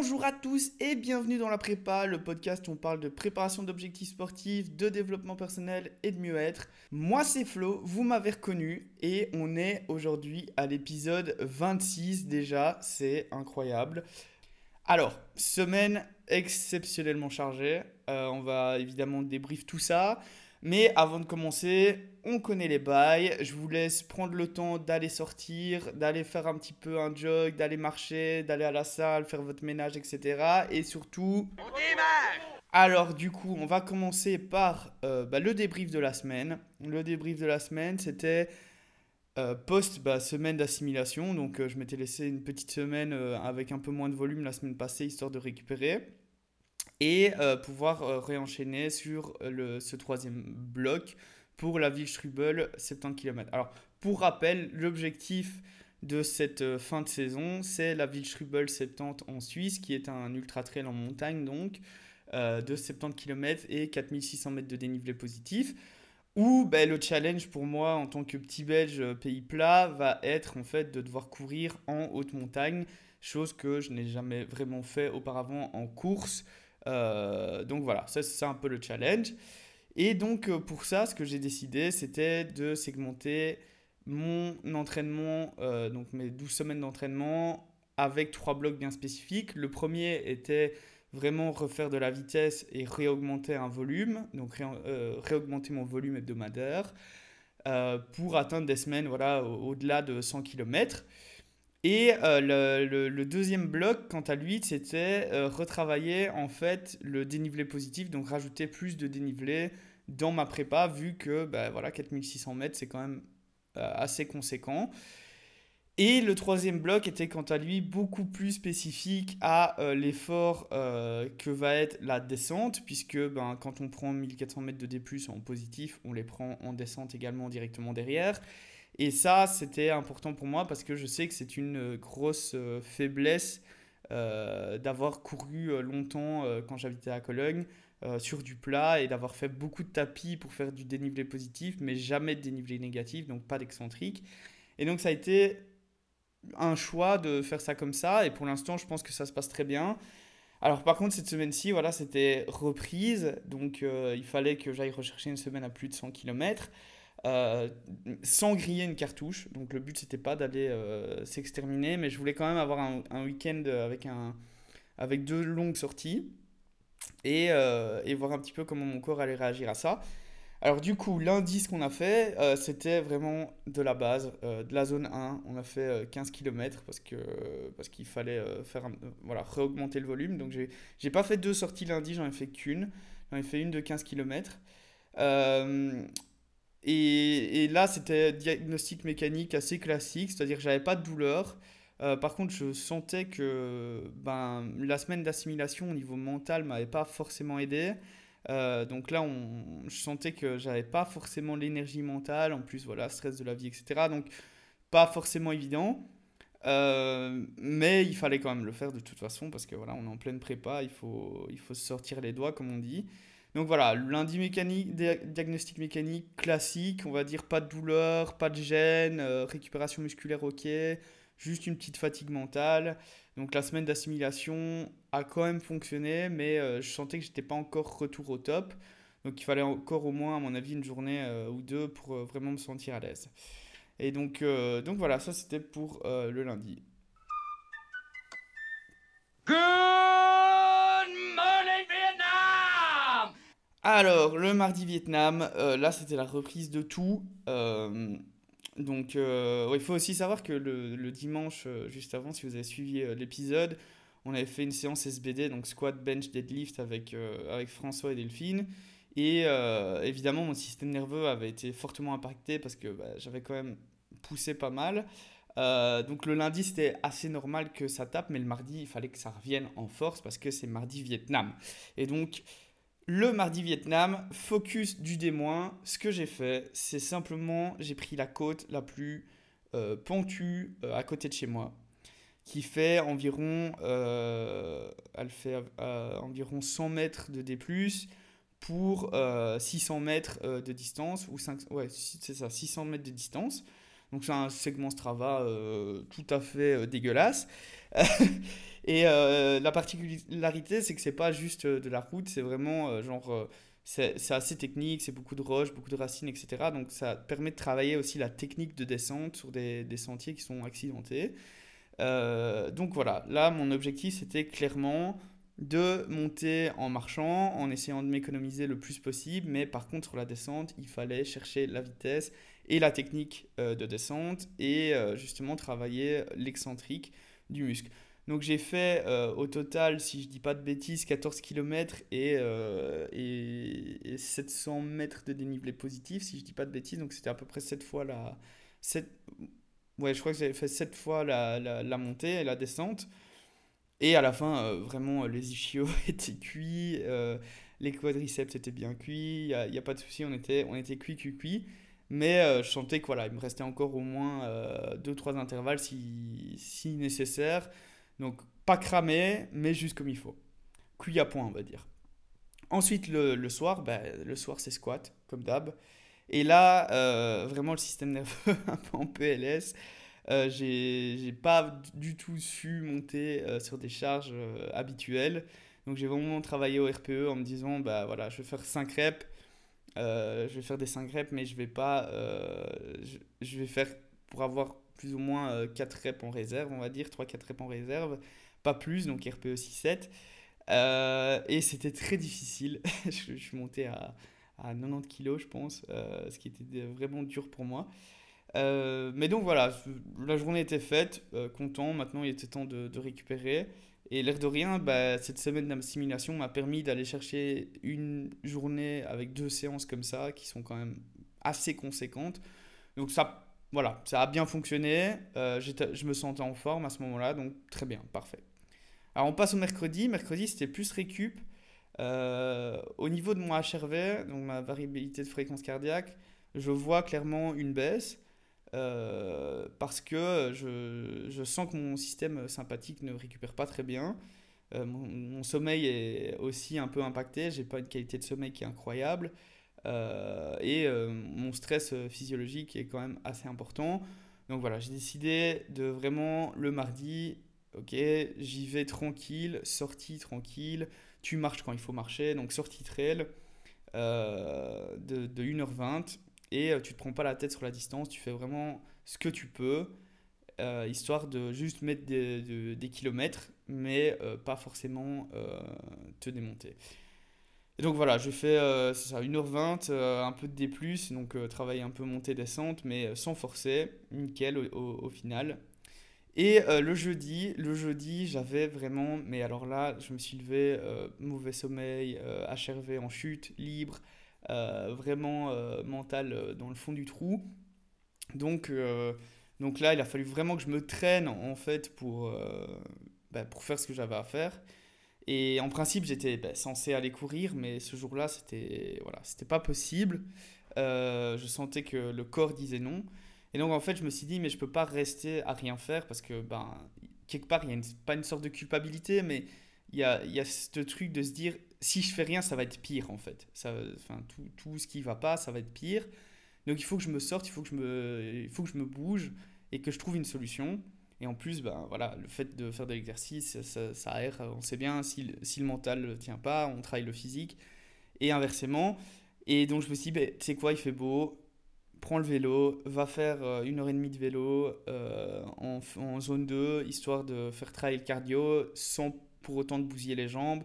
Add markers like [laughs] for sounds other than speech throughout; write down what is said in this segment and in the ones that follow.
Bonjour à tous et bienvenue dans la prépa, le podcast où on parle de préparation d'objectifs sportifs, de développement personnel et de mieux-être. Moi c'est Flo, vous m'avez reconnu et on est aujourd'hui à l'épisode 26 déjà, c'est incroyable. Alors, semaine exceptionnellement chargée, euh, on va évidemment débrief tout ça. Mais avant de commencer, on connaît les bails. Je vous laisse prendre le temps d'aller sortir, d'aller faire un petit peu un jog, d'aller marcher, d'aller à la salle, faire votre ménage, etc. Et surtout... alors du coup, on va commencer par euh, bah, le débrief de la semaine. Le débrief de la semaine, c'était euh, post bah, semaine d'assimilation. Donc euh, je m'étais laissé une petite semaine avec un peu moins de volume la semaine passée, histoire de récupérer et euh, pouvoir euh, réenchaîner sur euh, le, ce troisième bloc pour la ville Strubel, 70 km. Alors, pour rappel, l'objectif de cette fin de saison, c'est la ville Strubel 70 en Suisse, qui est un ultra trail en montagne, donc de 70 km et 4600 mètres de dénivelé positif. Où ben, le challenge pour moi, en tant que petit belge pays plat, va être en fait de devoir courir en haute montagne, chose que je n'ai jamais vraiment fait auparavant en course. Euh, donc voilà, ça c'est un peu le challenge. Et donc euh, pour ça, ce que j'ai décidé, c'était de segmenter mon entraînement, euh, donc mes 12 semaines d'entraînement, avec trois blocs bien spécifiques. Le premier était vraiment refaire de la vitesse et réaugmenter un volume, donc réaugmenter mon volume hebdomadaire pour atteindre des semaines voilà, au-delà de 100 km. Et euh, le, deuxième bloc, quant à lui, c'était euh, retravailler en fait le dénivelé positif, donc rajouter plus de dénivelé dans ma prépa, vu que bah, voilà, 4600 mètres, c'est quand même euh, assez conséquent. Et le troisième bloc était quant à lui beaucoup plus spécifique à l'effort que va être la descente, puisque ben, quand on prend 1400 mètres de D+, en positif, on les prend en descente également directement derrière. Et ça, c'était important pour moi parce que je sais que c'est une euh, grosse euh, faiblesse euh, d'avoir couru longtemps quand j'habitais à Cologne sur du plat et d'avoir fait beaucoup de tapis pour faire du dénivelé positif, mais jamais de dénivelé négatif, donc pas d'excentrique. Et donc ça a été un choix de faire ça comme ça, et pour l'instant, je pense que ça se passe très bien. Alors par contre, cette semaine-ci, voilà, c'était reprise, donc il fallait que j'aille rechercher une semaine à plus de 100 km. Euh, sans griller une cartouche. Donc le but c'était pas d'aller euh, s'exterminer, mais je voulais quand même avoir un, un week-end avec, un, avec deux longues sorties et, euh, et, voir un petit peu comment mon corps allait réagir à ça. Alors du coup, lundi, ce qu'on a fait, c'était vraiment de la base, de la zone 1. On a fait 15 km parce qu'il parce qu'il fallait faire voilà, réaugmenter le volume. Donc j'ai pas fait deux sorties lundi, j'en ai fait qu'une. J'en ai fait une de 15 km. Et, là, c'était diagnostic mécanique assez classique, c'est-à-dire que j'avais pas de douleur. Euh, par contre, je sentais que ben, la semaine d'assimilation au niveau mental m'avait pas forcément aidé. Euh, donc là, je sentais que j'avais pas forcément l'énergie mentale, en plus, voilà, stress de la vie, etc. Donc, pas forcément évident. Euh, mais il fallait quand même le faire de toute façon, parce que voilà, on est en pleine prépa, il faut, il faut sortir les doigts, comme on dit. Donc voilà, lundi mécanique, diagnostic mécanique classique, on va dire pas de douleur, pas de gêne, euh, récupération musculaire ok, juste une petite fatigue mentale. Donc la semaine d'assimilation a quand même fonctionné, mais euh, je sentais que j'étais pas encore retour au top. Donc il fallait encore au moins, à mon avis, une journée euh, ou deux pour vraiment me sentir à l'aise. Et donc, donc voilà, ça c'était pour le lundi. Alors, le mardi Vietnam, euh, là c'était la reprise de tout. Euh, donc, euh, il faut aussi savoir que le, dimanche, juste avant, si vous avez suivi l'épisode, on avait fait une séance SBD, donc squat, bench, deadlift avec, avec François et Delphine. Et évidemment, mon système nerveux avait été fortement impacté parce que bah, j'avais quand même poussé pas mal. donc le lundi, c'était assez normal que ça tape, mais le mardi, il fallait que ça revienne en force parce que c'est mardi Vietnam. Et donc, le mardi Vietnam, focus du D-. Ce que j'ai fait, c'est simplement, j'ai pris la côte la plus euh, pentue euh, à côté de chez moi, qui fait environ, euh, fait environ 100 mètres de D+, pour 600 mètres de distance, ou 5, ouais, c'est ça, 600 mètres de distance. Donc c'est un segment Strava tout à fait dégueulasse. [laughs] Et la particularité, c'est que c'est pas juste de la route, c'est vraiment genre c'est assez technique, c'est beaucoup de roches, beaucoup de racines, etc. Donc ça permet de travailler aussi la technique de descente sur des, des sentiers qui sont accidentés. Euh, donc voilà, là mon objectif c'était clairement de monter en marchant, en essayant de m'économiser le plus possible, mais par contre la descente, il fallait chercher la vitesse et la technique euh, de descente et euh, justement travailler l'excentrique du muscle. Donc j'ai fait euh, au total, si je dis pas de bêtises, 14 km et, euh, et, 700 mètres de dénivelé positif, si je dis pas de bêtises. Donc c'était à peu près 7 fois la... 7, ouais, je crois que j'avais fait 7 fois la, la, montée et la descente. Et à la fin, euh, vraiment, les ischios [laughs] étaient cuits, les quadriceps étaient bien cuits, il n'y a, pas de souci, on était, on était cuit, cuit, cuit. Mais je sentais qu'il voilà, il me restait encore au moins 2-3 intervalles si, si nécessaire. Donc pas cramé, mais juste comme il faut. Cuit à point, on va dire. Ensuite, le, soir, ben, le soir c'est squat, comme d'hab. Et là, euh, vraiment le système nerveux [laughs] un peu en PLS. Euh, j'ai pas du tout su monter euh, sur des charges euh, habituelles. Donc j'ai vraiment travaillé au RPE en me disant, bah voilà, je vais faire 5 reps. je vais faire des 5 reps, mais je vais pas... Je, je, vais faire pour avoir plus ou moins 4 euh, reps en réserve, on va dire, 3-4 reps en réserve, pas plus, donc RPE 6-7. Euh, et c'était très difficile. [laughs] je, suis monté à, à 90 kg, je pense, euh, ce qui était vraiment dur pour moi. mais donc voilà, la journée était faite, content. Maintenant, il était temps de, récupérer. Et l'air de rien, bah, cette semaine d'assimilation m'a permis d'aller chercher une journée avec deux séances comme ça, qui sont quand même assez conséquentes. Donc ça voilà, ça a bien fonctionné. Euh, je me sentais en forme à ce moment-là, donc très bien, parfait. Alors on passe au mercredi. Mercredi, c'était plus récup. Euh, au niveau de mon HRV, donc ma variabilité de fréquence cardiaque, je vois clairement une baisse euh, parce que je, je, sens que mon système sympathique ne récupère pas très bien. Mon, mon, sommeil est aussi un peu impacté. J'ai pas une qualité de sommeil qui est incroyable. Euh, et euh, mon stress euh, physiologique est quand même assez important. Donc voilà, j'ai décidé de vraiment le mardi, ok, j'y vais tranquille, sortie tranquille, tu marches quand il faut marcher, donc sortie trail de, de 1h20 et tu te prends pas la tête sur la distance, tu fais vraiment ce que tu peux, histoire de juste mettre des, des kilomètres, mais pas forcément te démonter. Donc voilà, je fais euh, ça, 1h20, euh, un peu de D, donc euh, travailler un peu montée-descente, mais sans forcer, nickel au, final. Et le jeudi, le jeudi, j'avais vraiment, mais alors là, je me suis levé, mauvais sommeil, HRV en chute, libre, vraiment mental dans le fond du trou. Donc, donc là, il a fallu vraiment que je me traîne en fait pour, bah, pour faire ce que j'avais à faire. Et en principe, j'étais ben, censé aller courir, mais ce jour-là, c'était voilà, c'était pas possible. Euh, je sentais que le corps disait non. Et donc, en fait, je me suis dit, mais je peux pas rester à rien faire parce que, ben, quelque part, il y a pas une sorte de culpabilité, mais il y a, y a ce truc de se dire, si je fais rien, ça va être pire, en fait. Ça, enfin, tout, tout ce qui va pas, ça va être pire. Donc, il faut que je me sorte, il faut que je me, il faut que je me bouge et que je trouve une solution. Et en plus, ben, voilà, le fait de faire de l'exercice, ça, ça, aère, on sait bien, si, si le mental ne tient pas, on travaille le physique, et inversement. Et donc je me suis dit, ben, tu sais quoi, il fait beau, prends le vélo, va faire euh, une heure et demie de vélo euh, en, en, zone 2, histoire de faire travailler le cardio sans pour autant de bousiller les jambes.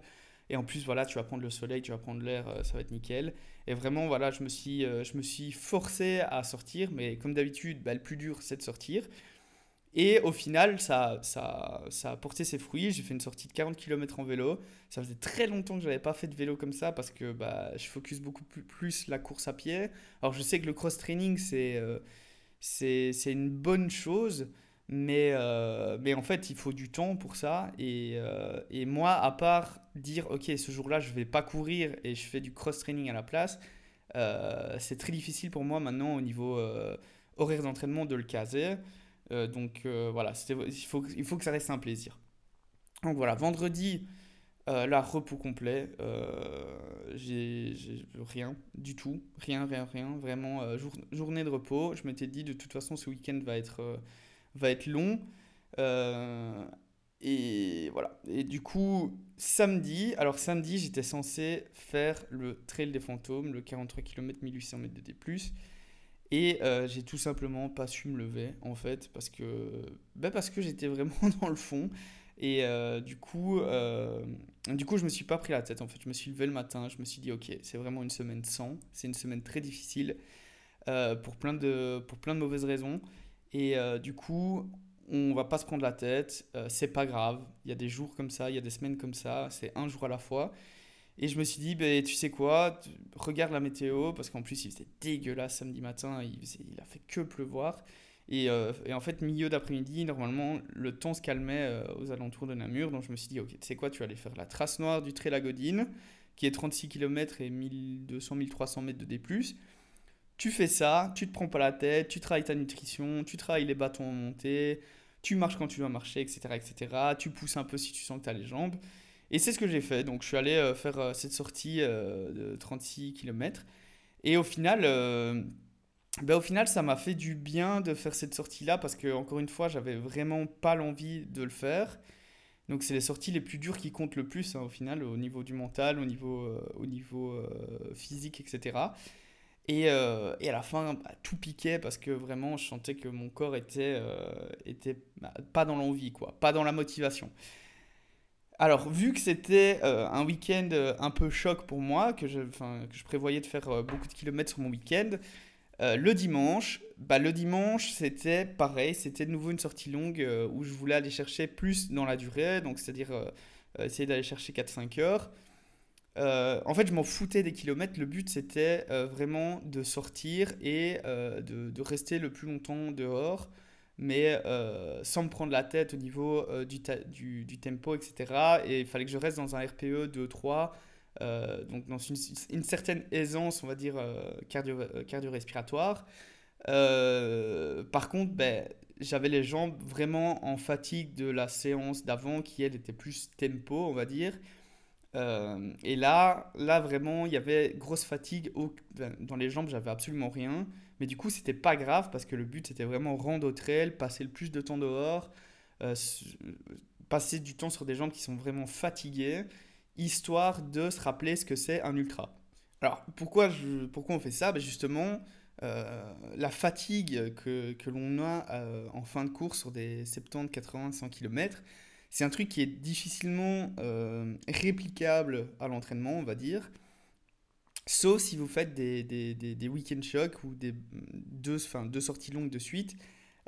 Et en plus, voilà, tu vas prendre le soleil, tu vas prendre l'air, euh, ça va être nickel. Et vraiment, voilà, je me suis, je me suis forcé à sortir, mais comme d'habitude, ben, le plus dur, c'est de sortir. Et au final, ça, ça, ça a porté ses fruits. J'ai fait une sortie de 40 km en vélo. Ça faisait très longtemps que je n'avais pas fait de vélo comme ça parce que bah, je focus beaucoup plus, la course à pied. Alors je sais que le cross-training, c'est euh, une bonne chose, mais, euh, mais en fait, il faut du temps pour ça. Et, euh, et moi, à part dire, OK, ce jour-là, je ne vais pas courir et je fais du cross-training à la place, c'est très difficile pour moi maintenant au niveau horaire d'entraînement de le caser. Euh, donc euh, voilà, il faut, il faut que ça reste un plaisir. Donc voilà, vendredi, euh, là, repos complet. j'ai rien du tout. Rien, rien, rien. Vraiment, journée de repos. Je m'étais dit, de toute façon, ce week-end va être, va être long. et voilà. Et du coup, samedi, alors samedi, j'étais censé faire le Trail des Fantômes, le 43 km 1800 mètres de D+. Et euh, j'ai tout simplement pas su me lever, en fait, parce que, ben parce que j'étais vraiment [laughs] dans le fond. Et euh, du, coup, euh, du coup, je me suis pas pris la tête, en fait. Je me suis levé le matin, je me suis dit, ok, c'est vraiment une semaine sans, c'est une semaine très difficile, pour, plein de, pour plein de mauvaises raisons. Et du coup, on va pas se prendre la tête, euh, c'est pas grave, il y a des jours comme ça, il y a des semaines comme ça, c'est un jour à la fois. Et je me suis dit, ben, tu sais quoi, regarde la météo, parce qu'en plus il faisait dégueulasse samedi matin, il, il a fait que pleuvoir. Et, euh, et en fait, milieu d'après-midi, normalement, le temps se calmait euh, aux alentours de Namur, donc je me suis dit, ok, tu sais quoi, tu vas faire la trace noire du Trait Godine, qui est 36 km et 1200-1300 mètres de D+. Tu fais ça, tu te prends pas la tête, tu travailles ta nutrition, tu travailles les bâtons en montée, tu marches quand tu dois marcher, etc. etc. Tu pousses un peu si tu sens que tu as les jambes. Et c'est ce que j'ai fait. Donc je suis allé euh, faire euh, cette sortie euh, de 36 km. Et au final, ben, au final ça m'a fait du bien de faire cette sortie-là parce que, encore une fois, j'avais vraiment pas l'envie de le faire. Donc c'est les sorties les plus dures qui comptent le plus hein, au final, au niveau du mental, au niveau, au niveau physique, etc. Et, à la fin, bah, tout piquait parce que vraiment, je sentais que mon corps était, était bah, pas dans l'envie, quoi, pas dans la motivation. Alors, vu que c'était euh, un week-end un peu choc pour moi, que je, prévoyais de faire beaucoup de kilomètres sur mon week-end, le dimanche, bah, le dimanche, c'était pareil, c'était de nouveau une sortie longue où je voulais aller chercher plus dans la durée, donc c'est-à-dire essayer d'aller chercher 4-5 heures. Euh, en fait, je m'en foutais des kilomètres. Le but, c'était euh, vraiment de sortir et euh, de, rester le plus longtemps dehors, mais sans me prendre la tête au niveau du, du, tempo, etc. Et il fallait que je reste dans un RPE 2-3, donc dans une, certaine aisance, on va dire, cardio, cardio-respiratoire. par contre, ben, j'avais les jambes vraiment en fatigue de la séance d'avant, qui elle était plus tempo, on va dire. Euh, et là, là vraiment, il y avait grosse fatigue dans les jambes, j'avais absolument rien. Mais du coup, c'était pas grave parce que le but c'était vraiment rendre au trail, passer le plus de temps dehors, euh, passer du temps sur des jambes qui sont vraiment fatiguées, histoire de se rappeler ce que c'est un ultra. Alors, pourquoi, pourquoi on fait ça? Ben Justement, euh, la fatigue que, que l'on a en fin de course sur des 70, 80, 100 km, c'est un truc qui est difficilement euh, réplicable à l'entraînement, on va dire. Sauf si vous faites des, des, des, week-end shocks ou des, deux, enfin, deux sorties longues de suite,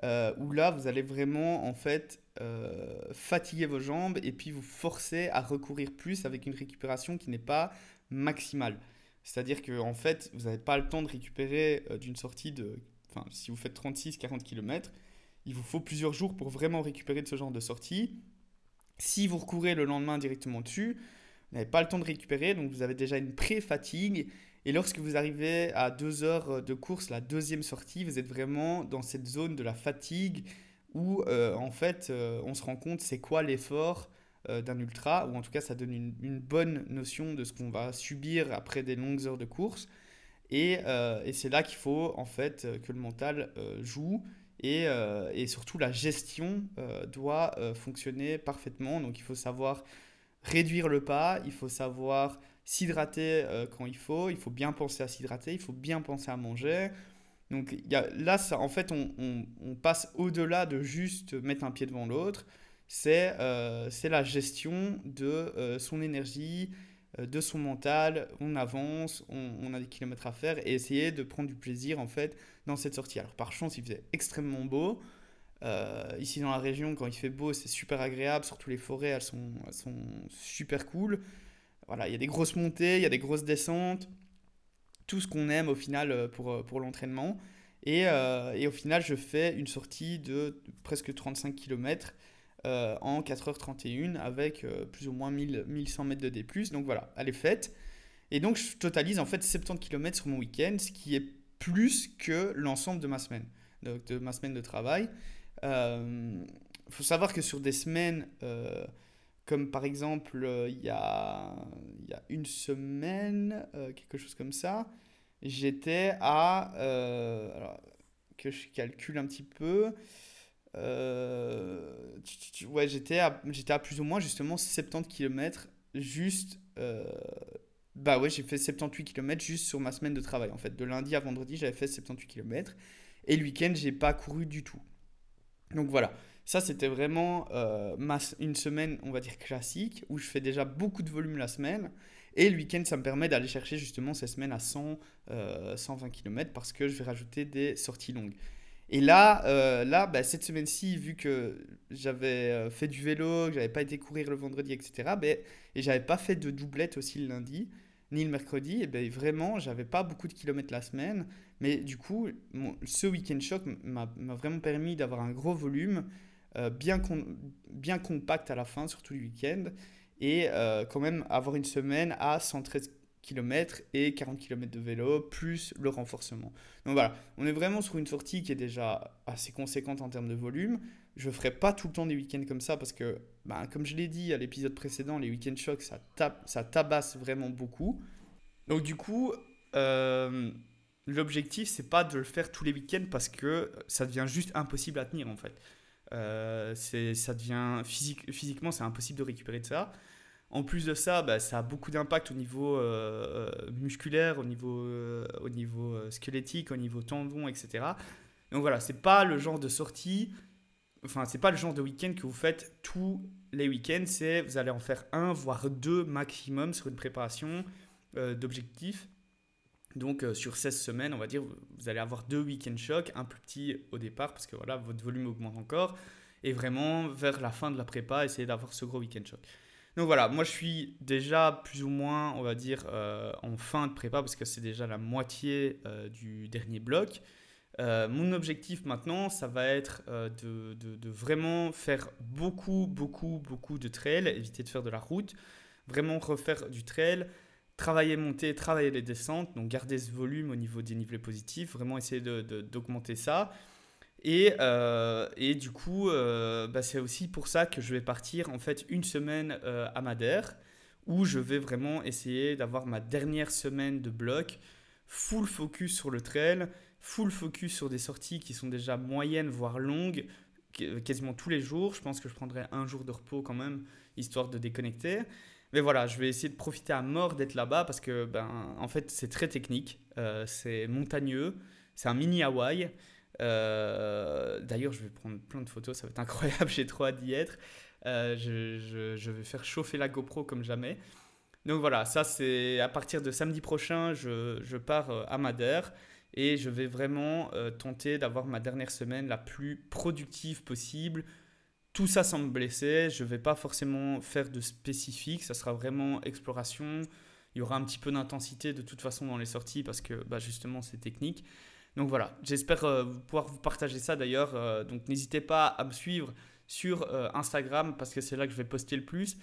euh, où là, vous allez vraiment, en fait, euh, fatiguer vos jambes et puis vous forcer à recourir plus avec une récupération qui n'est pas maximale. C'est-à-dire que, en fait, vous n'avez pas le temps de récupérer d'une sortie de... Enfin, si vous faites 36-40 km, il vous faut plusieurs jours pour vraiment récupérer de ce genre de sortie. Si vous recourez le lendemain directement dessus, vous n'avez pas le temps de récupérer, donc vous avez déjà une pré-fatigue. Et lorsque vous arrivez à deux heures de course, la deuxième sortie, vous êtes vraiment dans cette zone de la fatigue où euh, en fait euh, on se rend compte c'est quoi l'effort euh, d'un ultra, ou en tout cas ça donne une, bonne notion de ce qu'on va subir après des longues heures de course. Et, et c'est là qu'il faut en fait que le mental joue et, euh, et, surtout, la gestion euh, doit euh, fonctionner parfaitement. Donc, il faut savoir réduire le pas, il faut savoir s'hydrater quand il faut, il faut bien penser à s'hydrater, il faut bien penser à manger. Donc, là, en fait, on passe au-delà de juste mettre un pied devant l'autre. C'est la gestion de son énergie, de son mental, on avance, on, a des kilomètres à faire et essayer de prendre du plaisir en fait dans cette sortie. Alors par chance, il faisait extrêmement beau. Euh, ici dans la région, quand il fait beau, c'est super agréable. Surtout les forêts, elles sont, super cool. Voilà, il y a des grosses montées, il y a des grosses descentes. Tout ce qu'on aime au final euh, pour, euh, pour l'entraînement. Et, et, au final, je fais une sortie de presque 35 km en 4h31 avec plus ou moins 1000, 1100 mètres de D+. Donc voilà, elle est faite. Et donc je totalise en fait 70 km sur mon week-end, ce qui est plus que l'ensemble de ma semaine, de, de, ma semaine de travail. Il euh, faut savoir que sur des semaines, euh, comme par exemple euh, il y, a, y a une semaine, quelque chose comme ça, j'étais à... alors, que je calcule un petit peu. Ouais, j'étais à, j'étais à plus ou moins justement 70 km juste. bah ouais, j'ai fait 78 km juste sur ma semaine de travail en fait. De lundi à vendredi, j'avais fait 78 km. Et le week-end, j'ai pas couru du tout. Donc voilà, ça c'était vraiment euh, une semaine, on va dire classique, où je fais déjà beaucoup de volume la semaine. Et le week-end, ça me permet d'aller chercher justement ces semaines à 100, 120 km parce que je vais rajouter des sorties longues. Et là, euh, là bah, cette semaine-ci, vu que j'avais euh, fait du vélo, que j'avais pas été courir le vendredi, etc., bah, et j'avais pas fait de doublette aussi le lundi, ni le mercredi, et ben vraiment, j'avais pas beaucoup de kilomètres la semaine. Mais du coup, ce week-end choc m'a vraiment permis d'avoir un gros volume, euh, bien, bien compact à la fin, surtout le week-end, et quand même avoir une semaine à 113 km et 40 km de vélo, plus le renforcement. Donc voilà, on est vraiment sur une sortie qui est déjà assez conséquente en termes de volume. Je ne ferai pas tout le temps des week-ends comme ça parce que, bah, comme je l'ai dit à l'épisode précédent, les week-end chocs, ça, tape, ça tabasse vraiment beaucoup. Donc du coup, euh, l'objectif, c'est pas de le faire tous les week-ends parce que ça devient juste impossible à tenir en fait. Euh, ça devient physique, physiquement, c'est impossible de récupérer de ça. En plus de ça, bah, ça a beaucoup d'impact au niveau euh, euh, musculaire, au niveau, au niveau squelettique, au niveau tendon, etc. Donc voilà, c'est pas le genre de sortie, enfin c'est pas le genre de week-end que vous faites tous les week-ends. C'est vous allez en faire un voire deux maximum sur une préparation d'objectifs. Donc euh, sur 16 semaines, on va dire, vous allez avoir deux week-end chocs, un plus petit au départ parce que voilà, votre volume augmente encore, et vraiment vers la fin de la prépa, essayer d'avoir ce gros week-end choc. Donc voilà, moi je suis déjà plus ou moins, on va dire, euh, en fin de prépa parce que c'est déjà la moitié euh, du dernier bloc. mon objectif maintenant, ça va être de, vraiment faire beaucoup, beaucoup, beaucoup de trail, éviter de faire de la route, vraiment refaire du trail, travailler monter, travailler les descentes, donc garder ce volume au niveau des niveaux positifs, vraiment essayer d'augmenter ça. Et, euh, et, du coup, euh, bah, c'est aussi pour ça que je vais partir en fait une semaine euh, à Madère, où je vais vraiment essayer d'avoir ma dernière semaine de bloc, full focus sur le trail, full focus sur des sorties qui sont déjà moyennes, voire longues, quasiment tous les jours. Je pense que je prendrai un jour de repos quand même, histoire de déconnecter. Mais voilà, je vais essayer de profiter à mort d'être là-bas parce que, ben, en fait, c'est très technique, c'est montagneux, c'est un mini Hawaï. Euh, d'ailleurs, je vais prendre plein de photos, ça va être incroyable, [laughs] j'ai trop hâte d'y être. Euh, je, vais faire chauffer la GoPro comme jamais. Donc voilà, ça c'est à partir de samedi prochain, je, pars à Madère et je vais vraiment tenter d'avoir ma dernière semaine la plus productive possible, tout ça sans me blesser. Je ne vais pas forcément faire de spécifique. Ça sera vraiment exploration. Il y aura un petit peu d'intensité de toute façon dans les sorties parce que bah, justement c'est technique. Donc voilà, j'espère euh, pouvoir vous partager ça d'ailleurs. Euh, donc n'hésitez pas à me suivre sur euh, Instagram parce que c'est là que je vais poster le plus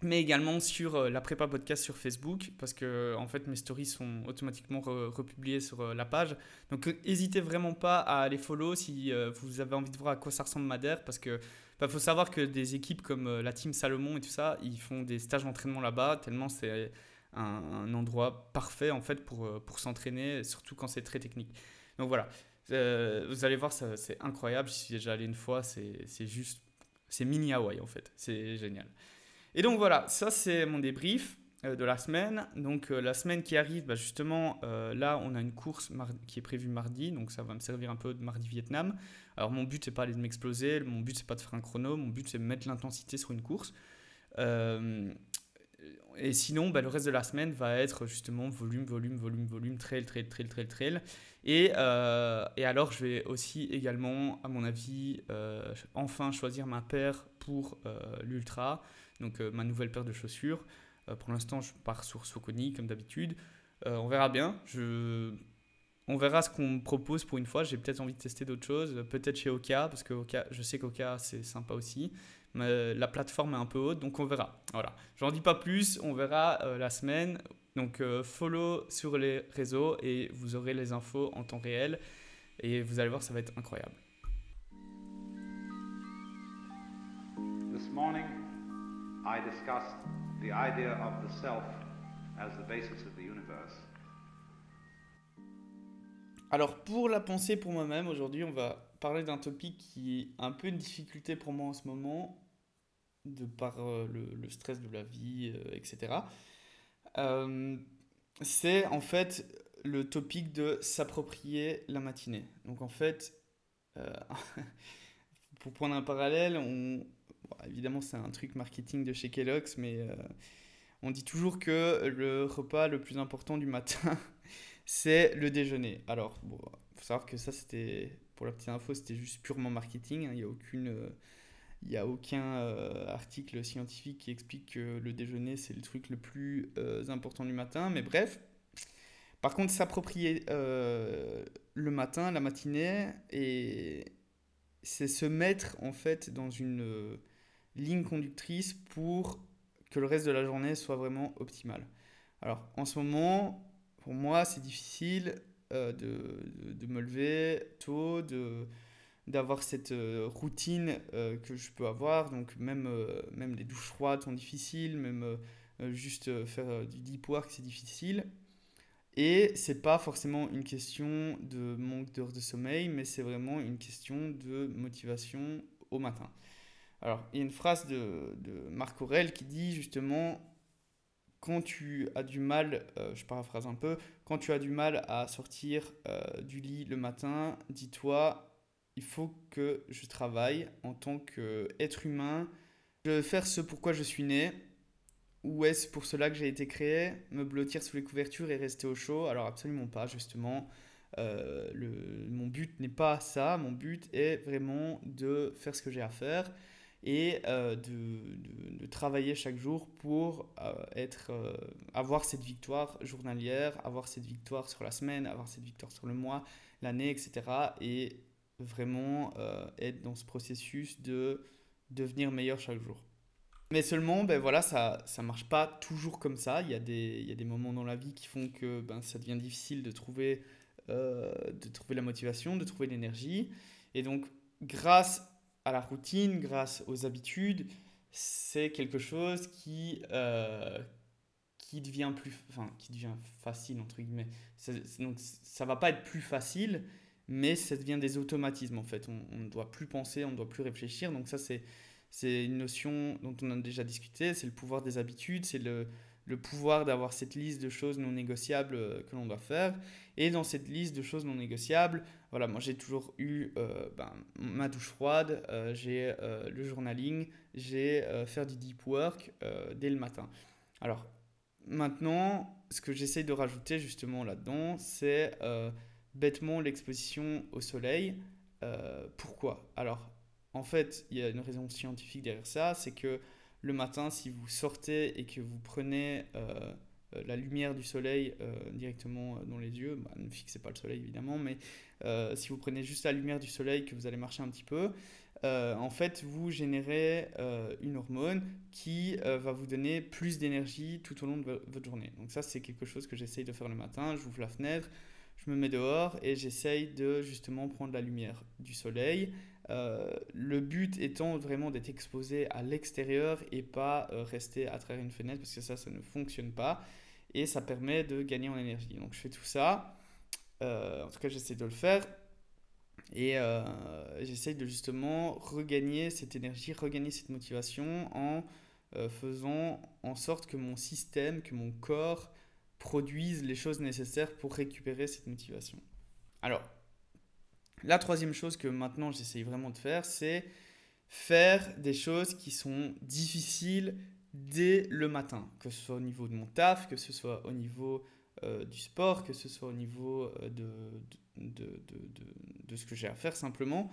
mais également sur la prépa podcast sur Facebook, parce que en fait mes stories sont automatiquement republiées sur la page. Donc n'hésitez vraiment pas à aller follow si vous avez envie de voir à quoi ça ressemble Madère, parce que bah, faut savoir que des équipes comme la team Salomon et tout ça, ils font des stages d'entraînement là-bas, tellement c'est un, endroit parfait en fait pour, pour s'entraîner, surtout quand c'est très technique. Donc voilà, vous allez voir, c'est incroyable, j'y suis déjà allé une fois, c'est juste, c'est mini Hawaii en fait, c'est génial. Et donc voilà, ça c'est mon débrief euh, de la semaine. Donc euh, la semaine qui arrive, bah, justement, euh, là on a une course qui est prévue mardi, donc ça va me servir un peu de mardi Vietnam. Alors mon but c'est pas de m'exploser, mon but c'est pas de faire un chrono, mon but c'est de mettre l'intensité sur une course. Et sinon, bah, le reste de la semaine va être justement volume, volume, volume, volume, trail, trail, trail, trail, trail. Et, et alors je vais aussi également, à mon avis, enfin choisir ma paire pour l'ultra donc euh, ma nouvelle paire de chaussures. Euh, pour l'instant, je pars sur Soconi comme d'habitude. Euh, on verra bien. Je... On verra ce qu'on me propose pour une fois. J'ai peut-être envie de tester d'autres choses. Peut-être chez Oka, parce que Oka, je sais qu'Oka, c'est sympa aussi. Mais la plateforme est un peu haute, donc on verra. Voilà. J'en dis pas plus. On verra la semaine. Donc, follow sur les réseaux et vous aurez les infos en temps réel. Et vous allez voir, ça va être incroyable. This morning, I discussed the idea of the self as the basis of the universe. Alors pour la pensée pour moi-même, aujourd'hui on va parler d'un topic qui est un peu une difficulté pour moi en ce moment, de par euh, le, stress de la vie, euh, etc. c'est en fait le topic de s'approprier la matinée. Donc en fait, [laughs] pour prendre un parallèle, on, évidemment c'est un truc marketing de chez Kellogg's, mais on dit toujours que le repas le plus important du matin, [laughs] c'est le déjeuner. Alors, il faut savoir que ça, c'était, pour la petite info, c'était juste purement marketing. Hein. Il n'y a aucune... il a aucun euh, article scientifique qui explique que le déjeuner, c'est le truc le plus euh, important du matin. Mais bref, par contre, s'approprier euh, le matin, la matinée, et c'est se mettre en fait dans une ligne conductrice pour que le reste de la journée soit vraiment optimal. Alors en ce moment, pour moi, c'est difficile euh, de, de, me lever tôt, de d'avoir cette euh, routine euh, que je peux avoir. Donc même, même les douches froides sont difficiles, même juste faire du deep work, c'est difficile. Et c'est pas forcément une question de manque d'heures de sommeil, mais c'est vraiment une question de motivation au matin. Alors, il y a une phrase de, Marc Aurel qui dit justement quand tu as du mal, euh, je paraphrase un peu, quand tu as du mal à sortir euh, du lit le matin, dis-toi, il faut que je travaille en tant qu'être humain. Je faire ce pourquoi je suis né. Ou est-ce pour cela que j'ai été créé? Me blottir sous les couvertures et rester au chaud? Alors absolument pas, justement. Euh, mon but n'est pas ça. Mon but est vraiment de faire ce que j'ai à faire et euh, de, de, travailler chaque jour pour euh, être, euh, avoir cette victoire journalière, avoir cette victoire sur la semaine, avoir cette victoire sur le mois, l'année, etc. Et vraiment être dans ce processus de devenir meilleur chaque jour. Mais seulement, ben voilà, ça ne marche pas toujours comme ça. Il y, a des, il y a des moments dans la vie qui font que ben, ça devient difficile de trouver, de trouver la motivation, de trouver l'énergie. Et donc, grâce à la routine, grâce aux habitudes, c'est quelque chose qui, euh, qui devient plus, enfin, qui devient facile entre guillemets. donc ça va pas être plus facile, mais ça devient des automatismes en fait. On, ne doit plus penser, on ne doit plus réfléchir. Donc ça c'est c'est une notion dont on a déjà discuté. C'est le pouvoir des habitudes, c'est le le pouvoir d'avoir cette liste de choses non négociables euh, que l'on doit faire. Et dans cette liste de choses non négociables, voilà, moi j'ai toujours eu euh, ben, ma douche froide, euh, j'ai le journaling, j'ai faire du deep work dès le matin. Alors maintenant, ce que j'essaye de rajouter justement là-dedans, c'est bêtement l'exposition au soleil. pourquoi? Alors en fait, il y a une raison scientifique derrière ça, c'est que le matin, si vous sortez et que vous prenez euh, euh, la lumière du soleil euh, directement dans les yeux, bah, ne fixez pas le soleil évidemment, mais si vous prenez juste la lumière du soleil, que vous allez marcher un petit peu, en fait, vous générez une hormone qui va vous donner plus d'énergie tout au long de votre journée. Donc ça, c'est quelque chose que j'essaye de faire le matin. J'ouvre la fenêtre, je me mets dehors et j'essaye de justement prendre la lumière du soleil. Euh, le but étant vraiment d'être exposé à l'extérieur et pas euh, rester à travers une fenêtre parce que ça, ça ne fonctionne pas. Et ça permet de gagner en énergie. Donc je fais tout ça. Euh, en tout cas, j'essaie de le faire. Et j'essaie de justement regagner cette énergie, regagner cette motivation en faisant en sorte que mon système, que mon corps produise les choses nécessaires pour récupérer cette motivation. Alors, la troisième chose que maintenant j'essaye vraiment de faire, c'est faire des choses qui sont difficiles dès le matin, que ce soit au niveau de mon taf, que ce soit au niveau euh, du sport, que ce soit au niveau euh, de, de, de, de, ce que j'ai à faire simplement,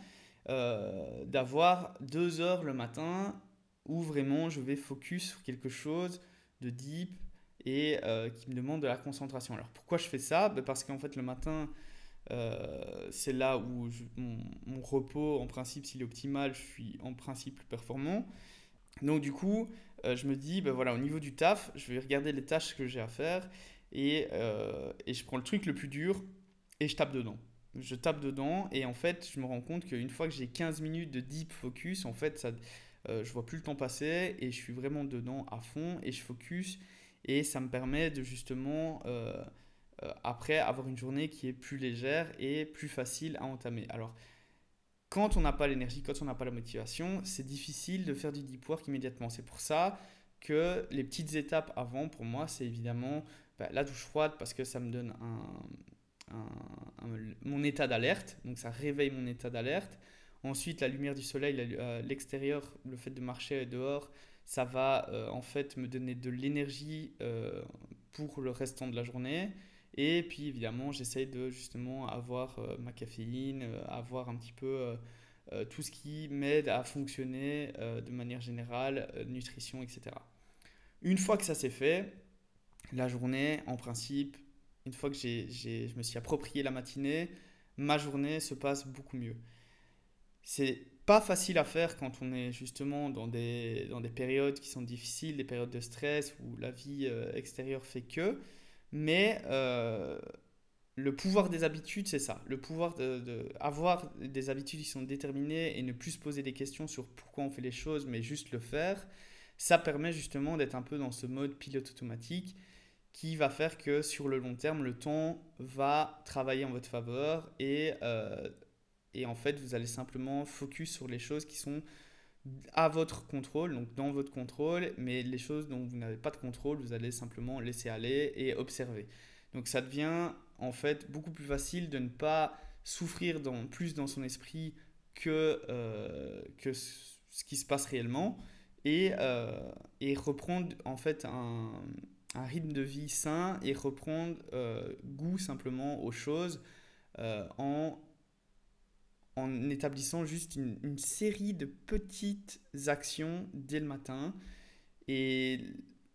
euh, d'avoir deux heures le matin où vraiment je vais focus sur quelque chose de deep et qui me demande de la concentration. Alors pourquoi je fais ça? Ben, Parce qu'en fait le matin, euh, c'est là où mon, repos, en principe, s'il est optimal, je suis en principe plus performant. Donc du coup, euh, je me dis, ben voilà, au niveau du taf, je vais regarder les tâches que j'ai à faire et, euh, et, je prends le truc le plus dur et je tape dedans. Je tape dedans et en fait, je me rends compte qu'une fois que j'ai 15 minutes de deep focus, en fait, ça, je vois plus le temps passer et je suis vraiment dedans à fond et je focus et ça me permet de justement après avoir une journée qui est plus légère et plus facile à entamer. Alors, quand on n'a pas l'énergie, quand on n'a pas la motivation, c'est difficile de faire du deep work immédiatement. C'est pour ça que les petites étapes avant, pour moi, c'est évidemment bah, la douche froide parce que ça me donne mon état d'alerte, donc ça réveille mon état d'alerte. Ensuite, la lumière du soleil, euh, l'extérieur, le fait de marcher dehors, ça va euh, en fait me donner de l'énergie euh, pour le restant de la journée. Et puis évidemment, j'essaye de justement avoir ma caféine, avoir un petit peu tout ce qui m'aide à fonctionner de manière générale, nutrition, etc. Une fois que ça s'est fait, la journée, en principe, une fois que j'ai, je me suis approprié la matinée, ma journée se passe beaucoup mieux. C'est pas facile à faire quand on est justement dans des, dans des périodes qui sont difficiles, des périodes de stress où la vie euh, extérieure fait que, mais euh, le pouvoir des habitudes, c'est ça. Le pouvoir d'avoir de, des habitudes qui sont déterminées et ne plus se poser des questions sur pourquoi on fait les choses, mais juste le faire, ça permet justement d'être un peu dans ce mode pilote automatique qui va faire que sur le long terme, le temps va travailler en votre faveur et, euh, et en fait, vous allez simplement focus sur les choses qui sont à votre contrôle, donc dans votre contrôle, mais les choses dont vous n'avez pas de contrôle, vous allez simplement laisser aller et observer. Donc ça devient en fait beaucoup plus facile de ne pas souffrir dans, plus dans son esprit que, euh, que ce qui se passe réellement et, euh, et reprendre en fait un, un rythme de vie sain et reprendre euh, goût simplement aux choses en, en établissant juste une, série de petites actions dès le matin. Et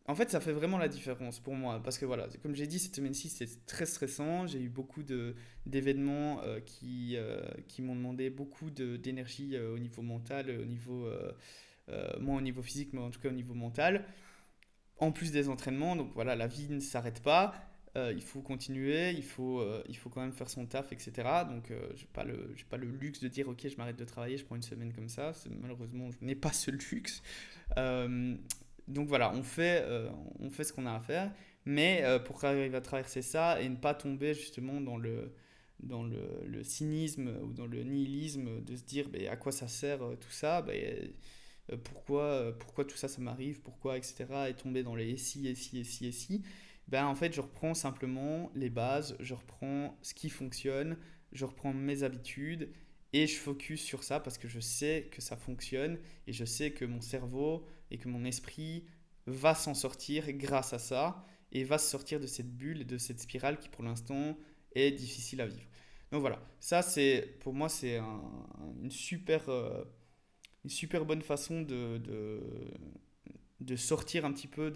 en fait, ça fait vraiment la différence pour moi. Parce que voilà, comme j'ai dit, cette semaine-ci, c'est très stressant. J'ai eu beaucoup d'événements euh, qui, qui m'ont demandé beaucoup d'énergie au niveau mental, au niveau, moins au niveau physique, mais en tout cas au niveau mental en plus des entraînements. Donc voilà, la vie ne s'arrête pas. Euh, il faut continuer, il faut, euh, il faut quand même faire son taf, etc. Donc, euh, je n'ai pas, le, pas le luxe de dire, OK, je m'arrête de travailler, je prends une semaine comme ça. Malheureusement, je n'ai pas ce luxe. donc, voilà, on fait, on fait ce qu'on a à faire. Mais pour arriver à traverser ça et ne pas tomber justement dans le, dans le, cynisme ou dans le nihilisme de se dire, bah, à quoi ça sert tout ça euh, pourquoi, euh, pourquoi tout ça, ça m'arrive, pourquoi, etc. Et tomber dans les si, si, si, si. Ben, en fait, je reprends simplement les bases, je reprends ce qui fonctionne, je reprends mes habitudes et je focus sur ça parce que je sais que ça fonctionne et je sais que mon cerveau et que mon esprit va s'en sortir grâce à ça et va se sortir de cette bulle, de cette spirale qui pour l'instant est difficile à vivre. Donc voilà, ça c'est pour moi c'est un, une super euh, une super bonne façon de, de sortir un petit peu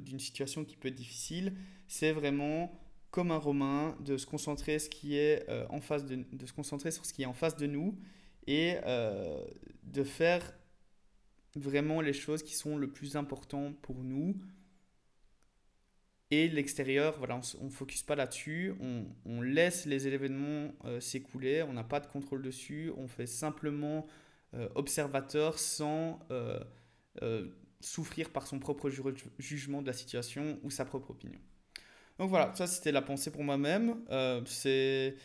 d'une situation qui peut être difficile. C'est vraiment comme un romain de se concentrer ce qui est euh, en face de, de se concentrer sur ce qui est en face de nous et euh, de faire vraiment les choses qui sont le plus important pour nous et l'extérieur voilà on ne focus pas là-dessus on, on, laisse les événements euh, s'écouler on n'a pas de contrôle dessus on fait simplement observateur sans souffrir par son propre jugement de la situation ou sa propre opinion. Donc voilà, ça c'était la pensée pour moi-même. c'est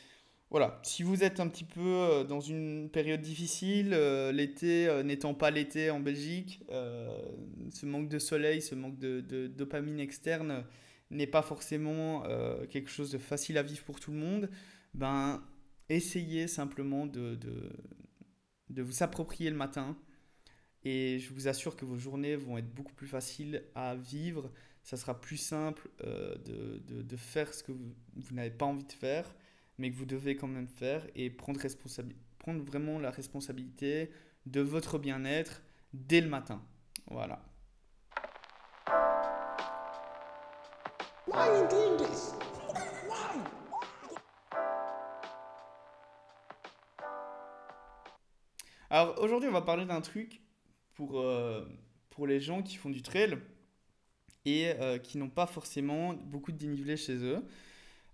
voilà, si vous êtes un petit peu dans une période difficile, l'été n'étant pas l'été en Belgique, ce manque de soleil, ce manque de, dopamine externe n'est pas forcément quelque chose de facile à vivre pour tout le monde, ben essayez simplement de, de vous s'approprier le matin. Et je vous assure que vos journées vont être beaucoup plus faciles à vivre. Ça sera plus simple euh, de, de, de, faire ce que vous, vous n'avez pas envie de faire, mais que vous devez quand même faire et prendre, prendre vraiment la responsabilité de votre bien-être dès le matin. Voilà. Why you doing this? Alors aujourd'hui, on va parler d'un truc pour, euh, pour les gens qui font du trail et euh, qui n'ont pas forcément beaucoup de dénivelé chez eux.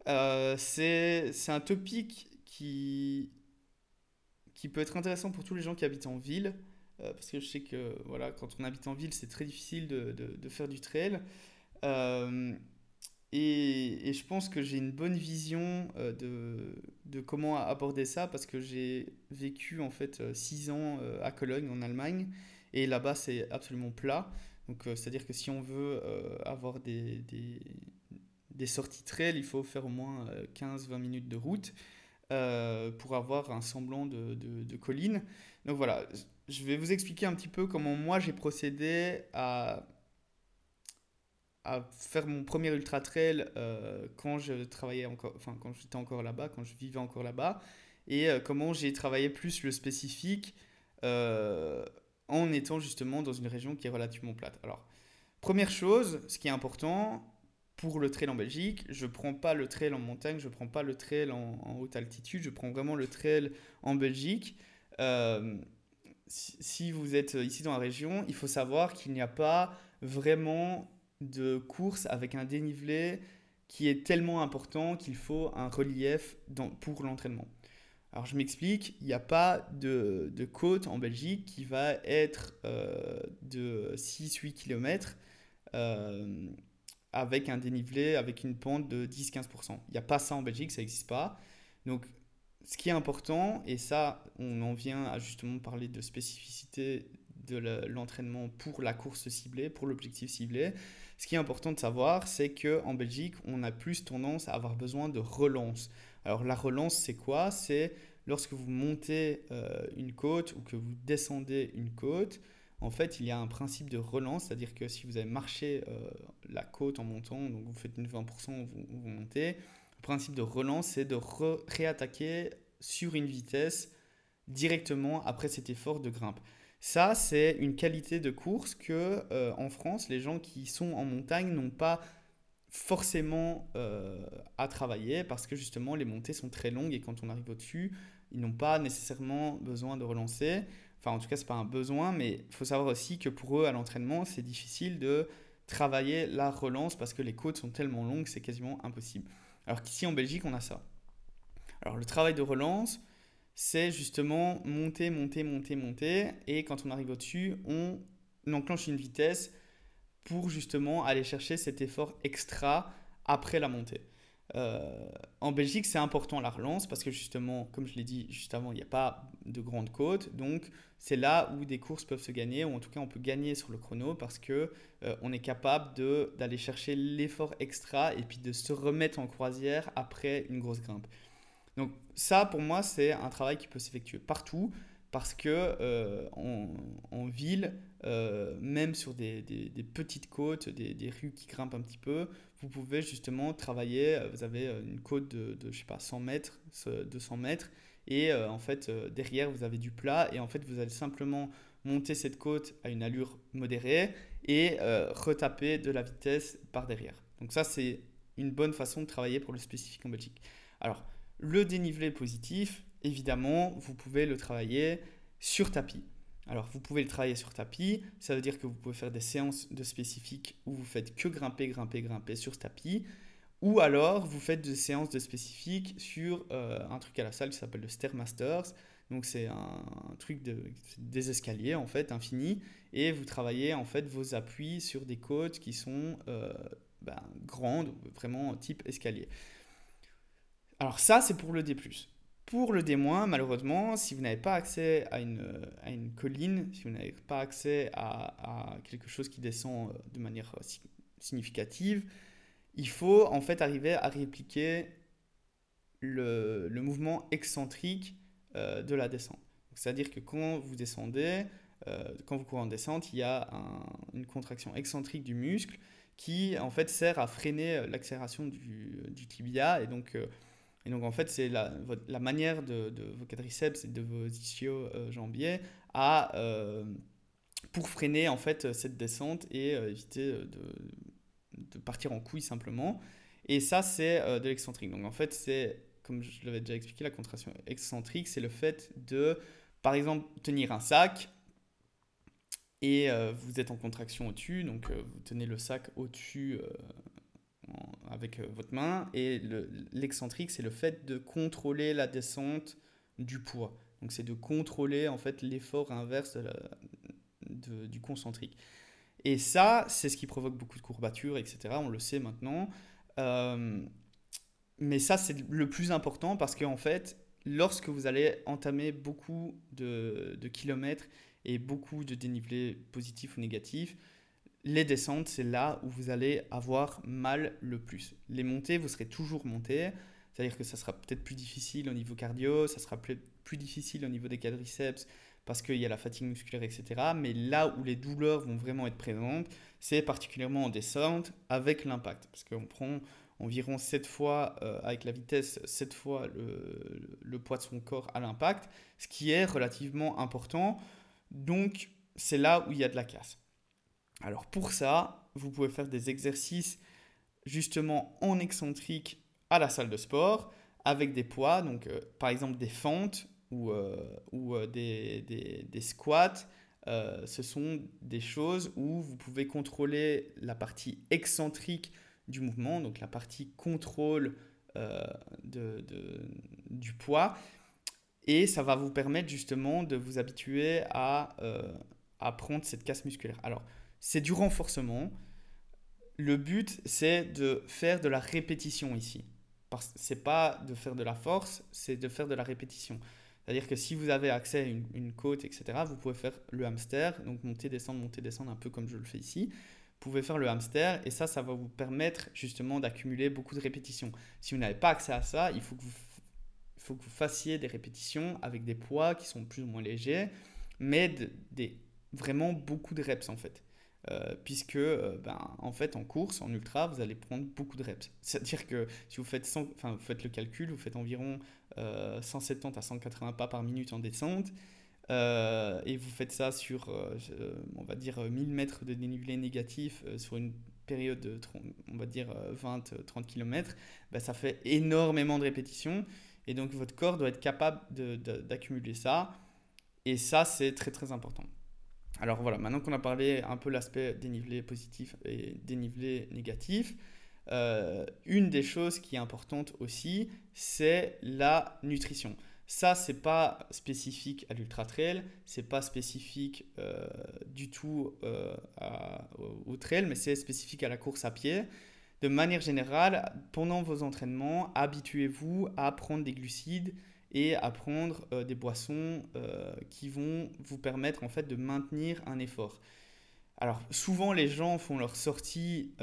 Euh, c'est un topic qui, qui peut être intéressant pour tous les gens qui habitent en ville. parce que je sais que voilà, quand on habite en ville, c'est très difficile de, de, faire du trail. et, je pense que j'ai une bonne vision euh, de, de, comment aborder ça parce que j'ai vécu en fait 6 euh, ans euh, à Cologne en Allemagne et là-bas c'est absolument plat. Donc c'est-à-dire que si on veut avoir des, des, sorties trail, il faut faire au moins 15-20 minutes de route pour avoir un semblant de, de, colline. Donc voilà, je vais vous expliquer un petit peu comment moi j'ai procédé à à faire mon premier ultra trail euh, quand je travaillais encore, enfin quand j'étais encore là-bas, quand je vivais encore là-bas, et euh, comment j'ai travaillé plus le spécifique euh, en étant justement dans une région qui est relativement plate. Alors, première chose, ce qui est important pour le trail en Belgique, je prends pas le trail en montagne, je prends pas le trail en, en haute altitude, je prends vraiment le trail en Belgique. si vous êtes ici dans la région, il faut savoir qu'il n'y a pas vraiment de course avec un dénivelé qui est tellement important qu'il faut un relief pour l'entraînement. Alors je m'explique, il n'y a pas de, côte en Belgique qui va être euh, de 6-8 km euh, avec un dénivelé, avec une pente de 10-15%. Il n'y a pas ça en Belgique, ça n'existe pas. Donc ce qui est important, et ça on en vient à justement parler de spécificité de l'entraînement pour la course ciblée, pour l'objectif ciblé, ce qui est important de savoir, c'est qu'en Belgique, on a plus tendance à avoir besoin de relance. Alors la relance, c'est quoi? C'est lorsque vous montez euh, une côte ou que vous descendez une côte, en fait, il y a un principe de relance, c'est-à-dire que si vous avez marché euh, la côte en montant, donc vous faites une 20%, vous, montez, le principe de relance, c'est de réattaquer sur une vitesse directement après cet effort de grimpe. Ça, c'est une qualité de course que euh, en France, les gens qui sont en montagne n'ont pas forcément euh, à travailler parce que justement les montées sont très longues et quand on arrive au-dessus, ils n'ont pas nécessairement besoin de relancer. Enfin, en tout cas, c'est pas un besoin, mais il faut savoir aussi que pour eux, à l'entraînement, c'est difficile de travailler la relance parce que les côtes sont tellement longues, c'est quasiment impossible. Alors qu'ici en Belgique, on a ça. Alors le travail de relance, c'est justement monter, monter, monter, monter. Et quand on arrive au-dessus, on enclenche une vitesse pour justement aller chercher cet effort extra après la montée. Euh, en Belgique, c'est important la relance parce que justement, comme je l'ai dit juste avant, il n'y a pas de grande côte. Donc, c'est là où des courses peuvent se gagner, ou en tout cas, on peut gagner sur le chrono parce que euh, on est capable d'aller chercher l'effort extra et puis de se remettre en croisière après une grosse grimpe. Donc ça, pour moi, c'est un travail qui peut s'effectuer partout parce que euh, en, ville, euh, même sur des, petites côtes, des, rues qui grimpent un petit peu, vous pouvez justement travailler. Euh, vous avez une côte de, je sais pas, 100 mètres, 200 mètres, et en fait, derrière, vous avez du plat, et en fait, vous allez simplement monter cette côte à une allure modérée et retaper de la vitesse par derrière. Donc ça, c'est une bonne façon de travailler pour le spécifique en Belgique. Alors, le dénivelé positif, évidemment, vous pouvez le travailler sur tapis. Alors, vous pouvez le travailler sur tapis, ça veut dire que vous pouvez faire des séances de spécifiques où vous faites que grimper, grimper, grimper sur ce tapis, ou alors vous faites des séances de spécifiques sur euh, un truc à la salle qui s'appelle le Stairmasters. Donc, c'est un, truc de, des escaliers en fait, infini, et vous travaillez en fait vos appuis sur des côtes qui sont euh, ben, grandes, vraiment type escalier. Alors ça, c'est pour le D+. Pour le D-, malheureusement, si vous n'avez pas accès à une, à une colline, si vous n'avez pas accès à, quelque chose qui descend euh, de manière euh, significative, il faut en fait arriver à répliquer le, mouvement excentrique euh, de la descente. C'est-à-dire que quand vous descendez, quand vous courez en descente, il y a une contraction excentrique du muscle qui en fait sert à freiner l'accélération du, du, tibia et donc et donc, en fait, c'est la, la, manière de, vos quadriceps et de vos ischio-jambiers euh, à, euh, pour freiner en fait cette descente et euh, éviter de, de, partir en couille simplement. Et ça, c'est de l'excentrique. Donc, en fait, c'est, comme je l'avais déjà expliqué, la contraction excentrique, c'est le fait de, par exemple, tenir un sac et vous êtes en contraction au-dessus. Donc, vous tenez le sac au-dessus avec euh, votre main. Et l'excentrique, c'est le fait de contrôler la descente du poids. Donc c'est de contrôler en fait l'effort inverse de du concentrique. Et ça, c'est ce qui provoque beaucoup de courbatures, etc. On le sait maintenant. mais ça, c'est le plus important parce qu'en fait, lorsque vous allez entamer beaucoup de kilomètres et beaucoup de dénivelés positifs ou négatifs, les descentes, c'est là où vous allez avoir mal le plus. Les montées, vous serez toujours monté, c'est-à-dire que ça sera peut-être plus difficile au niveau cardio, ça sera plus, difficile au niveau des quadriceps parce qu'il y a la fatigue musculaire, etc. Mais là où les douleurs vont vraiment être présentes, c'est particulièrement en descente avec l'impact. Parce qu'on prend environ 7 fois, euh, avec la vitesse, 7 fois le, le, poids de son corps à l'impact, ce qui est relativement important. Donc, c'est là où il y a de la casse. Alors, pour ça, vous pouvez faire des exercices justement en excentrique à la salle de sport avec des poids, donc euh, par exemple des fentes ou, euh, ou des, des, des, squats. ce sont des choses où vous pouvez contrôler la partie excentrique du mouvement, donc la partie contrôle euh, de, du poids. Et ça va vous permettre justement de vous habituer à, euh, à prendre cette casse musculaire. Alors, c'est du renforcement. Le but, c'est de faire de la répétition ici. Ce n'est pas de faire de la force, c'est de faire de la répétition. C'est-à-dire que si vous avez accès à une, côte, etc., vous pouvez faire le hamster, donc monter, descendre, monter, descendre, un peu comme je le fais ici pouvez faire le hamster et ça, ça va vous permettre justement d'accumuler beaucoup de répétitions. Si vous n'avez pas accès à ça, il faut que vous, faut que vous fassiez des répétitions avec des poids qui sont plus ou moins légers, mais des, vraiment beaucoup de reps en fait. Euh, puisque euh, ben, en fait en course, en ultra, vous allez prendre beaucoup de reps. [laughs] C'est-à-dire que si vous faites, enfin, vous faites le calcul, vous faites environ 170 euh, à 180 pas par minute en descente, et vous faites ça sur, on va dire, 1000 mètres de dénivelé négatif sur une période de, on va dire, 20-30 km, bah, ça fait énormément de répétitions. Et donc, votre corps doit être capable d'accumuler ça. Et ça, c'est très, très important. Alors voilà, maintenant qu'on a parlé un peu l'aspect dénivelé positif et dénivelé négatif, une des choses qui est importante aussi, c'est la nutrition. Ça, c'est pas spécifique à l'ultra trail, c'est pas spécifique euh, du tout euh, au, trail, mais c'est spécifique à la course à pied. De manière générale, pendant vos entraînements, habituez-vous à prendre des glucides et à prendre euh, des boissons qui vont vous permettre en fait de maintenir un effort. Alors souvent les gens font leur sortie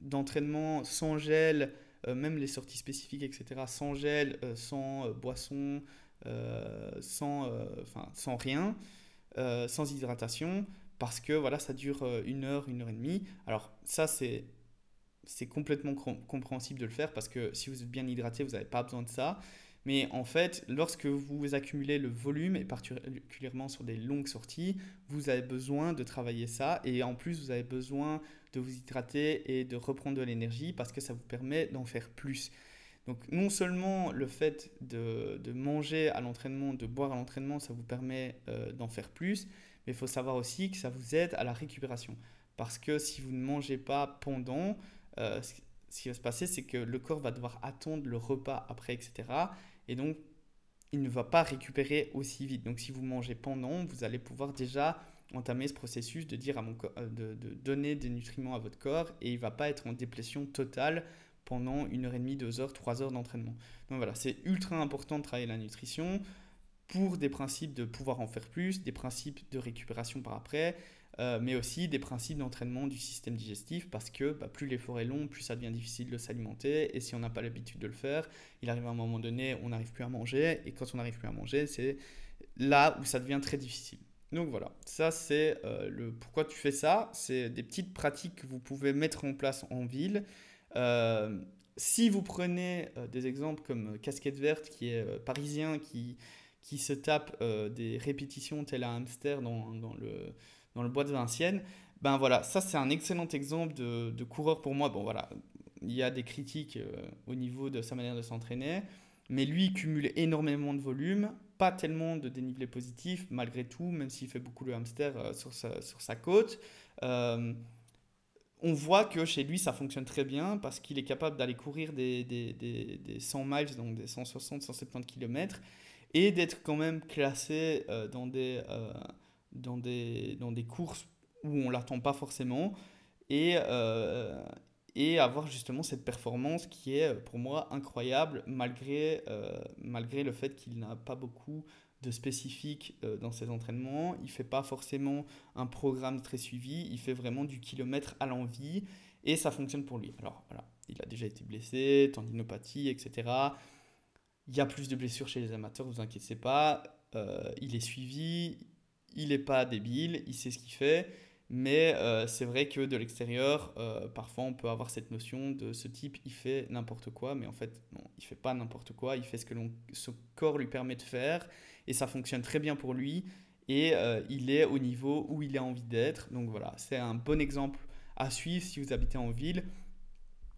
d'entraînement sans gel euh, même les sorties spécifiques, etc., sans gel, euh, sans euh, boisson, sans, sans rien, sans hydratation, parce que voilà, ça dure une heure, une heure et demie. Alors ça, c'est c'est complètement compréhensible de le faire parce que si vous êtes bien hydraté, vous n'avez pas besoin de ça. Mais en fait, lorsque vous accumulez le volume, et particulièrement sur des longues sorties, vous avez besoin de travailler ça. Et en plus, vous avez besoin de vous hydrater et de reprendre de l'énergie parce que ça vous permet d'en faire plus. Donc non seulement le fait de, de manger à l'entraînement, de boire à l'entraînement, ça vous permet euh, d'en faire plus, mais il faut savoir aussi que ça vous aide à la récupération. Parce que si vous ne mangez pas pendant, euh, ce qui va se passer, c'est que le corps va devoir attendre le repas après, etc. Et donc, il ne va pas récupérer aussi vite. Donc si vous mangez pendant, vous allez pouvoir déjà entamer ce processus de dire à mon euh, de, de, donner des nutriments à votre corps et il va pas être en déplétion totale pendant une heure et demie, deux heures, trois heures d'entraînement. Donc voilà, c'est ultra important de travailler la nutrition pour des principes de pouvoir en faire plus, des principes de récupération par après, euh, mais aussi des principes d'entraînement du système digestif parce que bah, plus l'effort est long, plus ça devient difficile de s'alimenter et si on n'a pas l'habitude de le faire, il arrive à un moment donné, on n'arrive plus à manger et quand on n'arrive plus à manger, c'est là où ça devient très difficile. Donc voilà, ça c'est euh, le pourquoi tu fais ça. C'est des petites pratiques que vous pouvez mettre en place en ville. Euh, si vous prenez des exemples comme Casquette Verte, qui est parisien, qui, qui se tape des répétitions tel un hamster dans, dans, le, dans le bois de Vincennes, ben voilà, ça c'est un excellent exemple de, coureur pour moi. Bon voilà, il y a des critiques au niveau de sa manière de s'entraîner, mais lui il cumule énormément de volume pas tellement de dénivelé positif, malgré tout, même s'il fait beaucoup le hamster euh, sur, sa, côte. Euh, on voit que chez lui, ça fonctionne très bien parce qu'il est capable d'aller courir des, des, des, des, 100 miles, donc des 160, 170 km, et d'être quand même classé euh, dans, des, dans, des, dans des courses où on ne l'attend pas forcément. Et, et avoir justement cette performance qui est pour moi incroyable malgré, malgré le fait qu'il n'a pas beaucoup de spécifique dans ses entraînements. Il fait pas forcément un programme très suivi, il fait vraiment du kilomètre à l'envie et ça fonctionne pour lui. Alors voilà, il a déjà été blessé, tendinopathie, etc. Il y a plus de blessures chez les amateurs, vous inquiétez pas. Euh, il est suivi, il n'est pas débile, il sait ce qu'il fait. Mais euh, c'est vrai que de l'extérieur, euh, parfois on peut avoir cette notion de ce type, il fait n'importe quoi, mais en fait, non, il fait pas n'importe quoi, il fait ce que son corps lui permet de faire, et ça fonctionne très bien pour lui, et il est au niveau où il a envie d'être. Donc voilà, c'est un bon exemple à suivre si vous habitez en ville.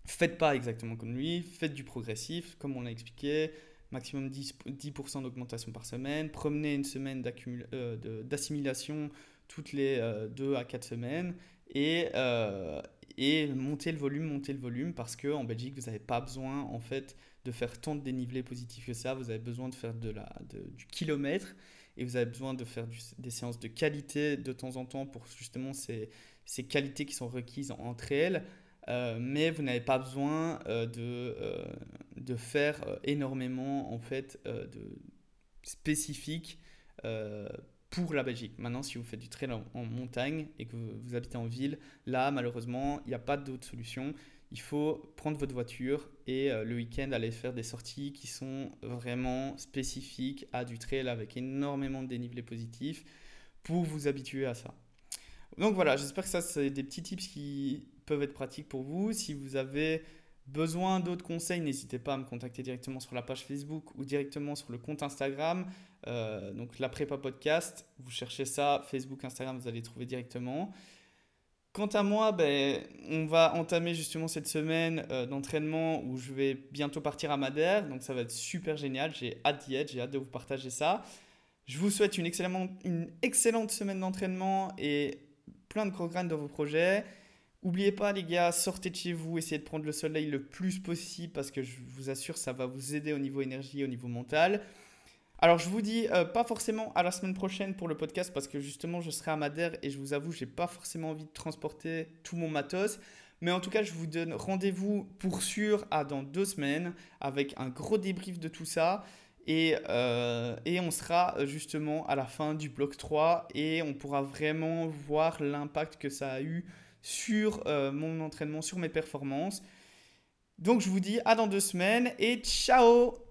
Faites pas exactement comme lui, faites du progressif, comme on l'a expliqué, maximum 10%, 10 d'augmentation par semaine, promenez une semaine euh, d'assimilation toutes les 2 euh, à 4 semaines et, euh, et montez le volume, montez le volume parce qu'en Belgique, vous n'avez pas besoin en fait de faire tant de dénivelé positif que ça, vous avez besoin de faire de la, du kilomètre et vous avez besoin de faire des séances de qualité de temps en temps pour justement ces, ces qualités qui sont requises entre elles. Euh, mais vous n'avez pas besoin euh, de, euh, de faire énormément en fait de spécifiques pour la Belgique. Maintenant, si vous faites du trail en, montagne et que vous, habitez en ville, là, malheureusement, il n'y a pas d'autre solution. Il faut prendre votre voiture et le week-end aller faire des sorties qui sont vraiment spécifiques à du trail avec énormément de dénivelé positif pour vous habituer à ça. Donc voilà, j'espère que ça, c'est des petits tips qui peuvent être pratiques pour vous. Si vous avez besoin d'autres conseils, n'hésitez pas à me contacter directement sur la page Facebook ou directement sur le compte Instagram. Euh, donc la prépa podcast, vous cherchez ça, Facebook, Instagram, vous allez trouver directement. Quant à moi, ben, on va entamer justement cette semaine euh, d'entraînement où je vais bientôt partir à Madère. Donc ça va être super génial. J'ai hâte d'y être, j'ai hâte de vous partager ça. Je vous souhaite une excellente, une excellente semaine d'entraînement et plein de progrès dans vos projets. N'oubliez pas, les gars, sortez de chez vous, essayez de prendre le soleil le plus possible parce que je vous assure, ça va vous aider au niveau énergie, au niveau mental. Alors, je vous dis euh, pas forcément à la semaine prochaine pour le podcast parce que justement, je serai à Madère et je vous avoue, j'ai pas forcément envie de transporter tout mon matos. Mais en tout cas, je vous donne rendez-vous pour sûr à dans deux semaines avec un gros débrief de tout ça. Et, euh, et, on sera justement à la fin du bloc 3 et on pourra vraiment voir l'impact que ça a eu sur euh, mon entraînement, sur mes performances. Donc je vous dis à dans deux semaines et ciao